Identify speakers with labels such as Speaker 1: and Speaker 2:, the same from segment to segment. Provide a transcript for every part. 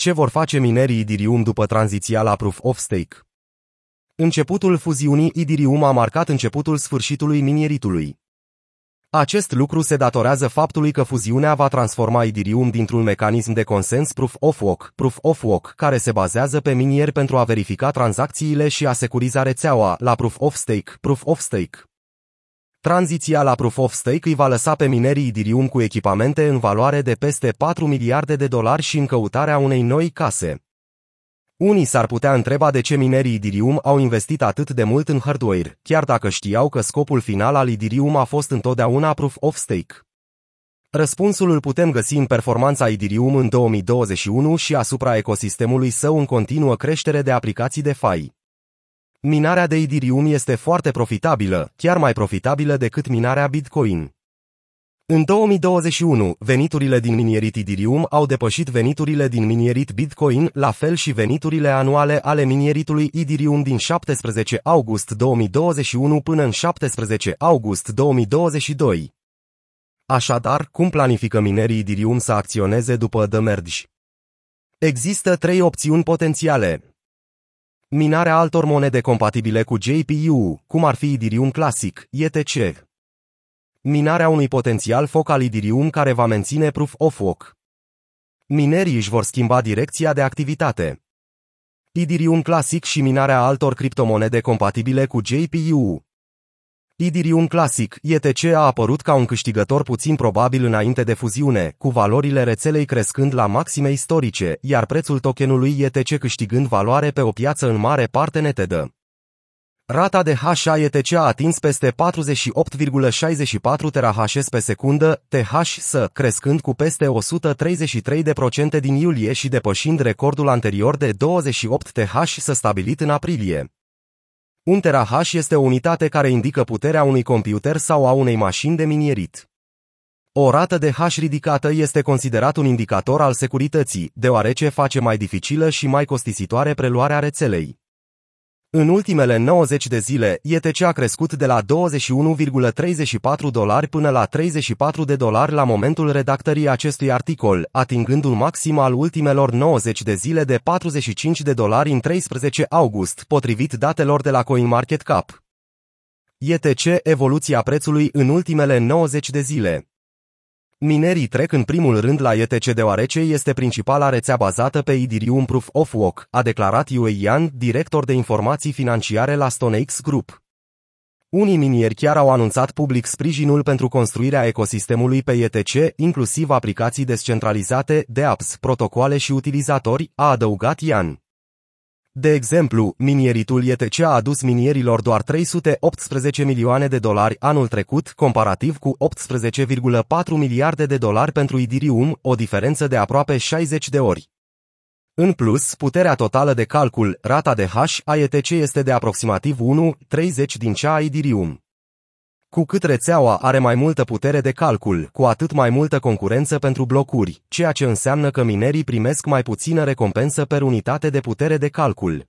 Speaker 1: Ce vor face minerii Idirium după tranziția la Proof of Stake? Începutul fuziunii Idirium a marcat începutul sfârșitului minieritului. Acest lucru se datorează faptului că fuziunea va transforma Idirium dintr-un mecanism de consens Proof of Work, Proof of Work, care se bazează pe minieri pentru a verifica tranzacțiile și a securiza rețeaua, la Proof of Stake, Proof of Stake. Tranziția la Proof of Stake îi va lăsa pe minerii Idirium cu echipamente în valoare de peste 4 miliarde de dolari și în căutarea unei noi case. Unii s-ar putea întreba de ce minerii Idirium au investit atât de mult în hardware, chiar dacă știau că scopul final al Idirium a fost întotdeauna Proof of Stake. Răspunsul îl putem găsi în performanța Idirium în 2021 și asupra ecosistemului său în continuă creștere de aplicații de fai. Minarea de Idirium este foarte profitabilă, chiar mai profitabilă decât minarea Bitcoin. În 2021, veniturile din minierit Idirium au depășit veniturile din minierit Bitcoin, la fel și veniturile anuale ale minieritului Idirium din 17 august 2021 până în 17 august 2022. Așadar, cum planifică minerii Idirium să acționeze după The Merge? Există trei opțiuni potențiale. Minarea altor monede compatibile cu JPU, cum ar fi Idirium Classic, ETC. Minarea unui potențial foc al Idirium care va menține Proof of Work. Minerii își vor schimba direcția de activitate. Idirium Classic și minarea altor criptomonede compatibile cu JPU. Idirium Classic, ETC a apărut ca un câștigător puțin probabil înainte de fuziune, cu valorile rețelei crescând la maxime istorice, iar prețul tokenului ETC câștigând valoare pe o piață în mare parte netedă. Rata de hash a ETC a atins peste 48,64 THz pe secundă, THS, crescând cu peste 133% din iulie și depășind recordul anterior de 28 THz stabilit în aprilie. Un terahash este o unitate care indică puterea unui computer sau a unei mașini de minierit. O rată de hash ridicată este considerat un indicator al securității, deoarece face mai dificilă și mai costisitoare preluarea rețelei. În ultimele 90 de zile, ETC a crescut de la 21,34 dolari până la 34 de dolari la momentul redactării acestui articol, atingând un maxim al ultimelor 90 de zile de 45 de dolari în 13 august, potrivit datelor de la CoinMarketCap. ETC evoluția prețului în ultimele 90 de zile. Minerii trec în primul rând la ETC deoarece este principala rețea bazată pe Ethereum Proof of Work, a declarat Yue Yan, director de informații financiare la StoneX Group. Unii minieri chiar au anunțat public sprijinul pentru construirea ecosistemului pe ETC, inclusiv aplicații descentralizate, de apps, protocoale și utilizatori, a adăugat Yan. De exemplu, minieritul ETC a adus minierilor doar 318 milioane de dolari anul trecut, comparativ cu 18,4 miliarde de dolari pentru Idirium, o diferență de aproape 60 de ori. În plus, puterea totală de calcul, rata de hash a ETC este de aproximativ 1,30 din cea a Idirium. Cu cât rețeaua are mai multă putere de calcul, cu atât mai multă concurență pentru blocuri, ceea ce înseamnă că minerii primesc mai puțină recompensă per unitate de putere de calcul.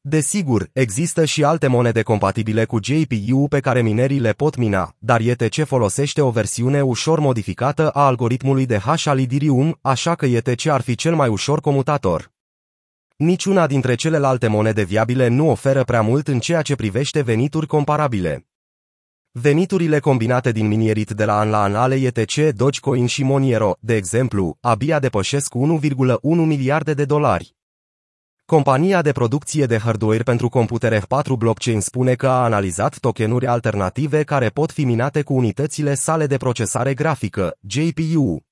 Speaker 1: Desigur, există și alte monede compatibile cu JPU pe care minerii le pot mina, dar ETC folosește o versiune ușor modificată a algoritmului de hash al Ethereum, așa că ETC ar fi cel mai ușor comutator. Niciuna dintre celelalte monede viabile nu oferă prea mult în ceea ce privește venituri comparabile. Veniturile combinate din minierit de la an la an ale ETC, Dogecoin și Monero, de exemplu, abia depășesc 1,1 miliarde de dolari. Compania de producție de hardware pentru computere F4 Blockchain spune că a analizat tokenuri alternative care pot fi minate cu unitățile sale de procesare grafică, GPU.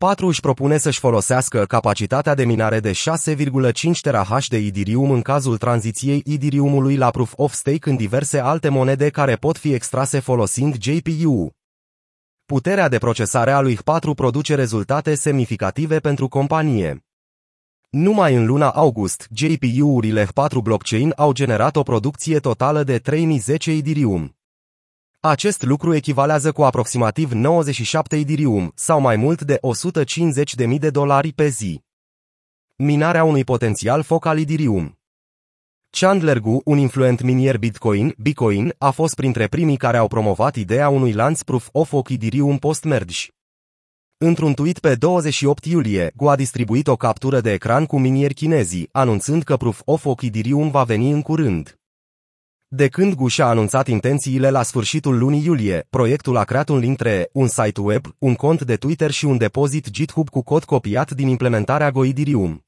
Speaker 1: 4 își propune să-și folosească capacitatea de minare de 6,5 TH de Idirium în cazul tranziției Idiriumului la Proof of Stake în diverse alte monede care pot fi extrase folosind JPU. Puterea de procesare a lui 4 produce rezultate semnificative pentru companie. Numai în luna august, JPU-urile 4 blockchain au generat o producție totală de 3010 Idirium. Acest lucru echivalează cu aproximativ 97 idirium, sau mai mult de 150.000 de dolari pe zi. Minarea unui potențial foc al idirium Chandler Gu, un influent minier Bitcoin, Bitcoin, a fost printre primii care au promovat ideea unui lanț proof of work idirium post-merge. Într-un tweet pe 28 iulie, Gu a distribuit o captură de ecran cu minieri chinezii, anunțând că Proof of Work Ethereum va veni în curând. De când Gu și-a anunțat intențiile la sfârșitul lunii iulie, proiectul a creat un link 3, un site web, un cont de Twitter și un depozit GitHub cu cod copiat din implementarea Go Ethereum.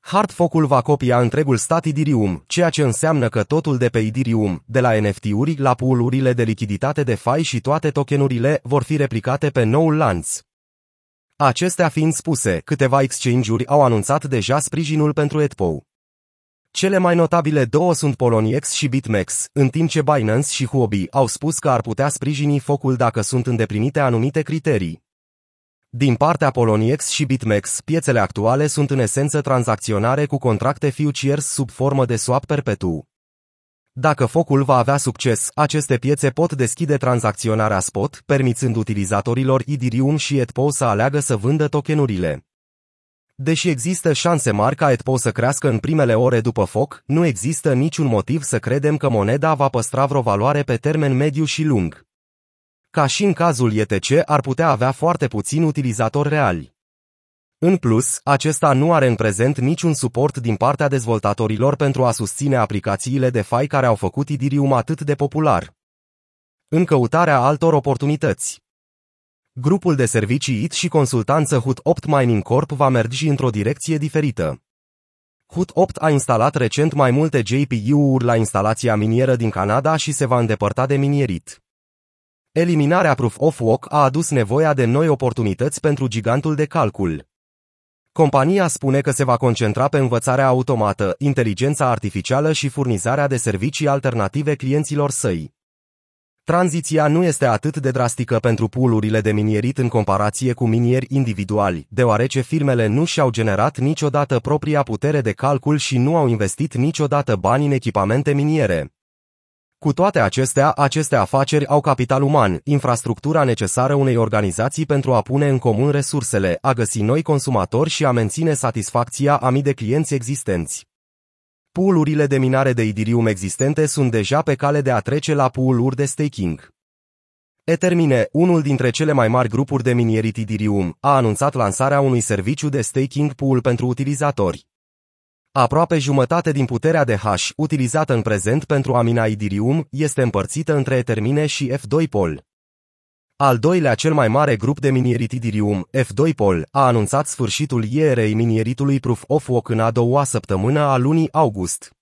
Speaker 1: Hardfork-ul va copia întregul stat Ethereum, ceea ce înseamnă că totul de pe Ethereum, de la NFT-uri la pool-urile de lichiditate de fai și toate tokenurile, vor fi replicate pe noul lanț. Acestea fiind spuse, câteva exchange-uri au anunțat deja sprijinul pentru ETPO. Cele mai notabile două sunt Poloniex și BitMEX, în timp ce Binance și Huobi au spus că ar putea sprijini focul dacă sunt îndeplinite anumite criterii. Din partea Poloniex și BitMEX, piețele actuale sunt în esență tranzacționare cu contracte futures sub formă de swap perpetu. Dacă focul va avea succes, aceste piețe pot deschide tranzacționarea spot, permițând utilizatorilor Ethereum și ETPO să aleagă să vândă tokenurile. Deși există șanse mari ca ETPO să crească în primele ore după foc, nu există niciun motiv să credem că moneda va păstra vreo valoare pe termen mediu și lung. Ca și în cazul ETC, ar putea avea foarte puțini utilizatori reali. În plus, acesta nu are în prezent niciun suport din partea dezvoltatorilor pentru a susține aplicațiile de fai care au făcut Ethereum atât de popular. În căutarea altor oportunități. Grupul de servicii IT și consultanță HUT 8 Mining Corp va merge într-o direcție diferită. HUT 8 a instalat recent mai multe JPU-uri la instalația minieră din Canada și se va îndepărta de minierit. Eliminarea Proof of Work a adus nevoia de noi oportunități pentru gigantul de calcul. Compania spune că se va concentra pe învățarea automată, inteligența artificială și furnizarea de servicii alternative clienților săi. Tranziția nu este atât de drastică pentru pulurile de minierit în comparație cu minieri individuali, deoarece firmele nu și-au generat niciodată propria putere de calcul și nu au investit niciodată bani în echipamente miniere. Cu toate acestea, aceste afaceri au capital uman, infrastructura necesară unei organizații pentru a pune în comun resursele, a găsi noi consumatori și a menține satisfacția a mii de clienți existenți. Poolurile de minare de Ethereum existente sunt deja pe cale de a trece la pool-uri de staking. Etermine, unul dintre cele mai mari grupuri de minierit Ethereum, a anunțat lansarea unui serviciu de staking pool pentru utilizatori. Aproape jumătate din puterea de hash utilizată în prezent pentru a mina Ethereum este împărțită între Etermine și F2 Pol. Al doilea cel mai mare grup de minierit Ethereum, F2 Pol, a anunțat sfârșitul ierei minieritului Proof of Work în a doua săptămână a lunii august.